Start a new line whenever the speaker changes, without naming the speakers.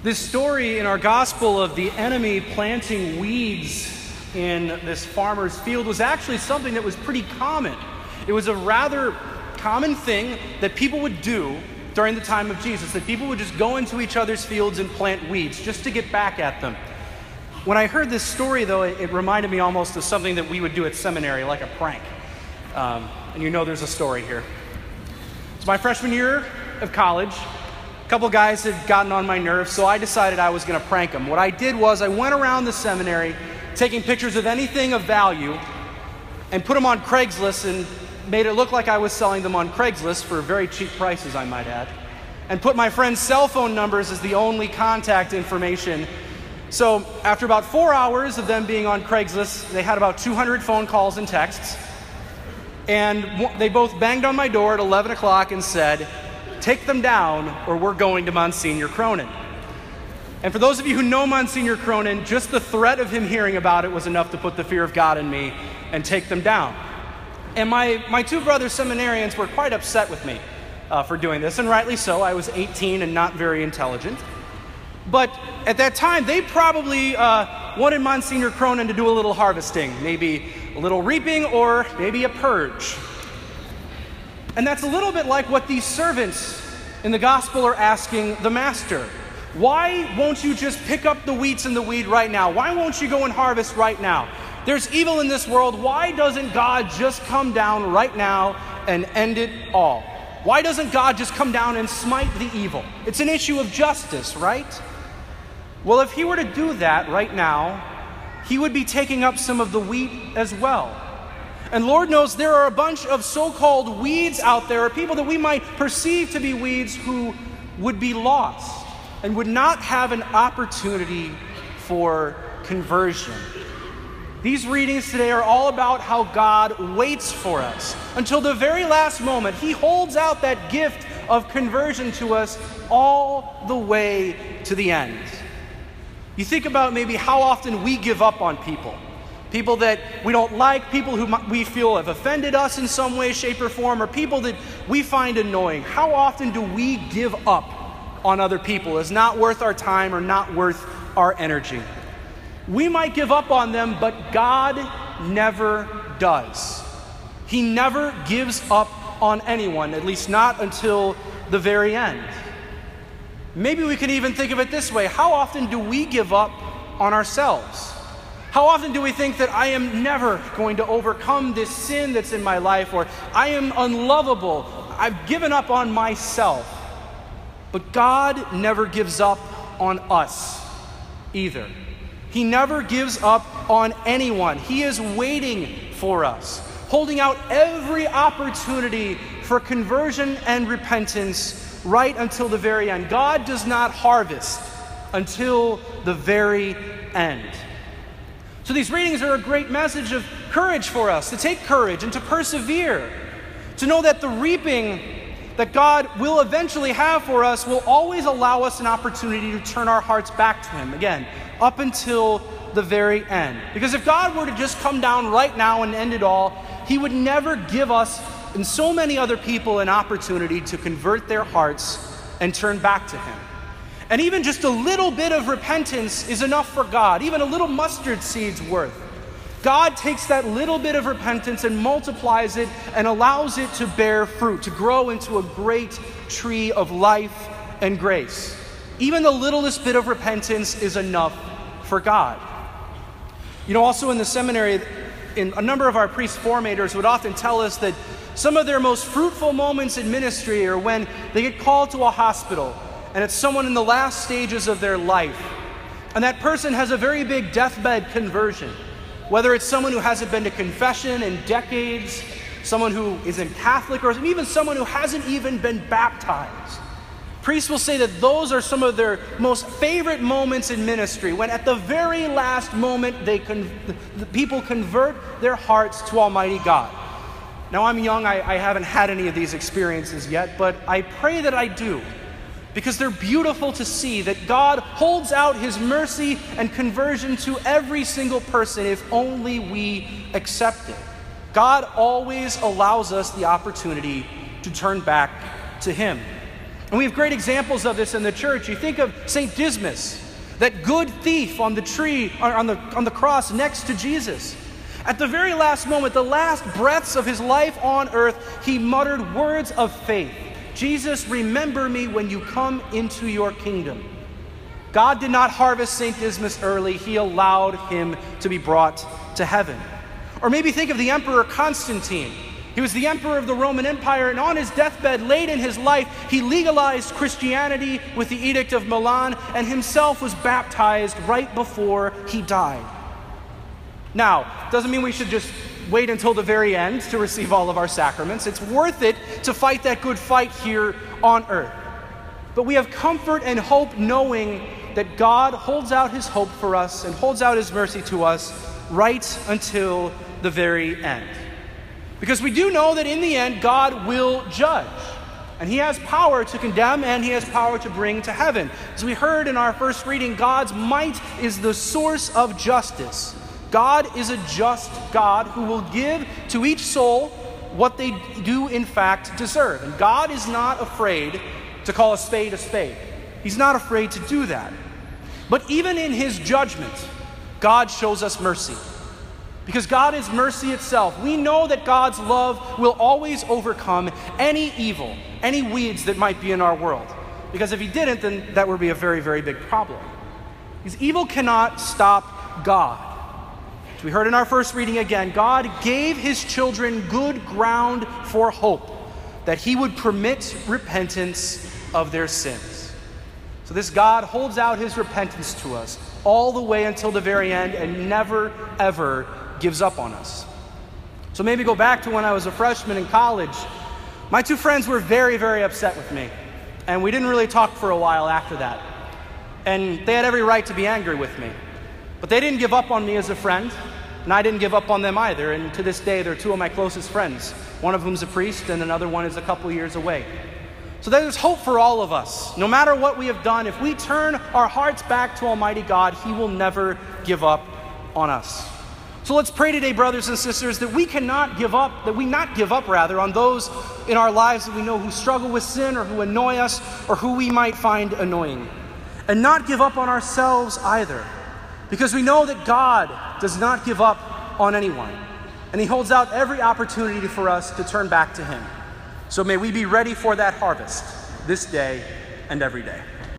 This story in our gospel of the enemy planting weeds in this farmer's field was actually something that was pretty common. It was a rather common thing that people would do during the time of Jesus, that people would just go into each other's fields and plant weeds just to get back at them. When I heard this story, though, it, it reminded me almost of something that we would do at seminary, like a prank. Um, and you know there's a story here. It's my freshman year of college. Couple guys had gotten on my nerves, so I decided I was going to prank them. What I did was I went around the seminary taking pictures of anything of value and put them on Craigslist and made it look like I was selling them on Craigslist for very cheap prices, I might add, and put my friends' cell phone numbers as the only contact information. So, after about four hours of them being on Craigslist, they had about 200 phone calls and texts. And they both banged on my door at 11 o'clock and said, Take them down, or we're going to Monsignor Cronin. And for those of you who know Monsignor Cronin, just the threat of him hearing about it was enough to put the fear of God in me and take them down. And my, my two brother seminarians were quite upset with me uh, for doing this, and rightly so. I was 18 and not very intelligent. But at that time, they probably uh, wanted Monsignor Cronin to do a little harvesting, maybe a little reaping or maybe a purge. And that's a little bit like what these servants in the gospel are asking the master. Why won't you just pick up the wheats and the weed right now? Why won't you go and harvest right now? There's evil in this world. Why doesn't God just come down right now and end it all? Why doesn't God just come down and smite the evil? It's an issue of justice, right? Well, if he were to do that right now, he would be taking up some of the wheat as well. And Lord knows there are a bunch of so called weeds out there, or people that we might perceive to be weeds, who would be lost and would not have an opportunity for conversion. These readings today are all about how God waits for us until the very last moment. He holds out that gift of conversion to us all the way to the end. You think about maybe how often we give up on people. People that we don't like, people who we feel have offended us in some way, shape, or form, or people that we find annoying. How often do we give up on other people as not worth our time or not worth our energy? We might give up on them, but God never does. He never gives up on anyone, at least not until the very end. Maybe we can even think of it this way How often do we give up on ourselves? How often do we think that I am never going to overcome this sin that's in my life, or I am unlovable? I've given up on myself. But God never gives up on us either. He never gives up on anyone. He is waiting for us, holding out every opportunity for conversion and repentance right until the very end. God does not harvest until the very end. So these readings are a great message of courage for us to take courage and to persevere, to know that the reaping that God will eventually have for us will always allow us an opportunity to turn our hearts back to Him. Again, up until the very end. Because if God were to just come down right now and end it all, He would never give us and so many other people an opportunity to convert their hearts and turn back to Him. And even just a little bit of repentance is enough for God, even a little mustard seed's worth. God takes that little bit of repentance and multiplies it and allows it to bear fruit, to grow into a great tree of life and grace. Even the littlest bit of repentance is enough for God. You know, also in the seminary, in a number of our priest formators would often tell us that some of their most fruitful moments in ministry are when they get called to a hospital and it's someone in the last stages of their life. And that person has a very big deathbed conversion. Whether it's someone who hasn't been to confession in decades, someone who isn't Catholic, or even someone who hasn't even been baptized. Priests will say that those are some of their most favorite moments in ministry, when at the very last moment they con- the people convert their hearts to Almighty God. Now, I'm young, I, I haven't had any of these experiences yet, but I pray that I do because they're beautiful to see that God holds out his mercy and conversion to every single person if only we accept it. God always allows us the opportunity to turn back to him. And we have great examples of this in the church. You think of St. Dismas, that good thief on the tree, on the, on the cross next to Jesus. At the very last moment, the last breaths of his life on earth, he muttered words of faith Jesus, remember me when you come into your kingdom. God did not harvest St. Dismas early, he allowed him to be brought to heaven. Or maybe think of the Emperor Constantine. He was the emperor of the Roman Empire, and on his deathbed, late in his life, he legalized Christianity with the Edict of Milan and himself was baptized right before he died. Now, doesn't mean we should just wait until the very end to receive all of our sacraments. It's worth it to fight that good fight here on earth. But we have comfort and hope knowing that God holds out his hope for us and holds out his mercy to us right until the very end. Because we do know that in the end, God will judge. And he has power to condemn and he has power to bring to heaven. As we heard in our first reading, God's might is the source of justice. God is a just God who will give to each soul what they do in fact deserve. And God is not afraid to call a spade a spade. He's not afraid to do that. But even in his judgment, God shows us mercy. Because God is mercy itself. We know that God's love will always overcome any evil, any weeds that might be in our world. Because if He didn't, then that would be a very, very big problem. Because evil cannot stop God. As we heard in our first reading again, God gave His children good ground for hope that He would permit repentance of their sins. So this God holds out His repentance to us all the way until the very end and never, ever gives up on us. So maybe go back to when I was a freshman in college. My two friends were very, very upset with me, and we didn't really talk for a while after that. And they had every right to be angry with me. But they didn't give up on me as a friend, and I didn't give up on them either. And to this day, they're two of my closest friends, one of whom's a priest, and another one is a couple years away. So there's hope for all of us. No matter what we have done, if we turn our hearts back to Almighty God, He will never give up on us. So let's pray today, brothers and sisters, that we cannot give up, that we not give up, rather, on those in our lives that we know who struggle with sin or who annoy us or who we might find annoying. And not give up on ourselves either, because we know that God does not give up on anyone. And He holds out every opportunity for us to turn back to Him. So may we be ready for that harvest this day and every day.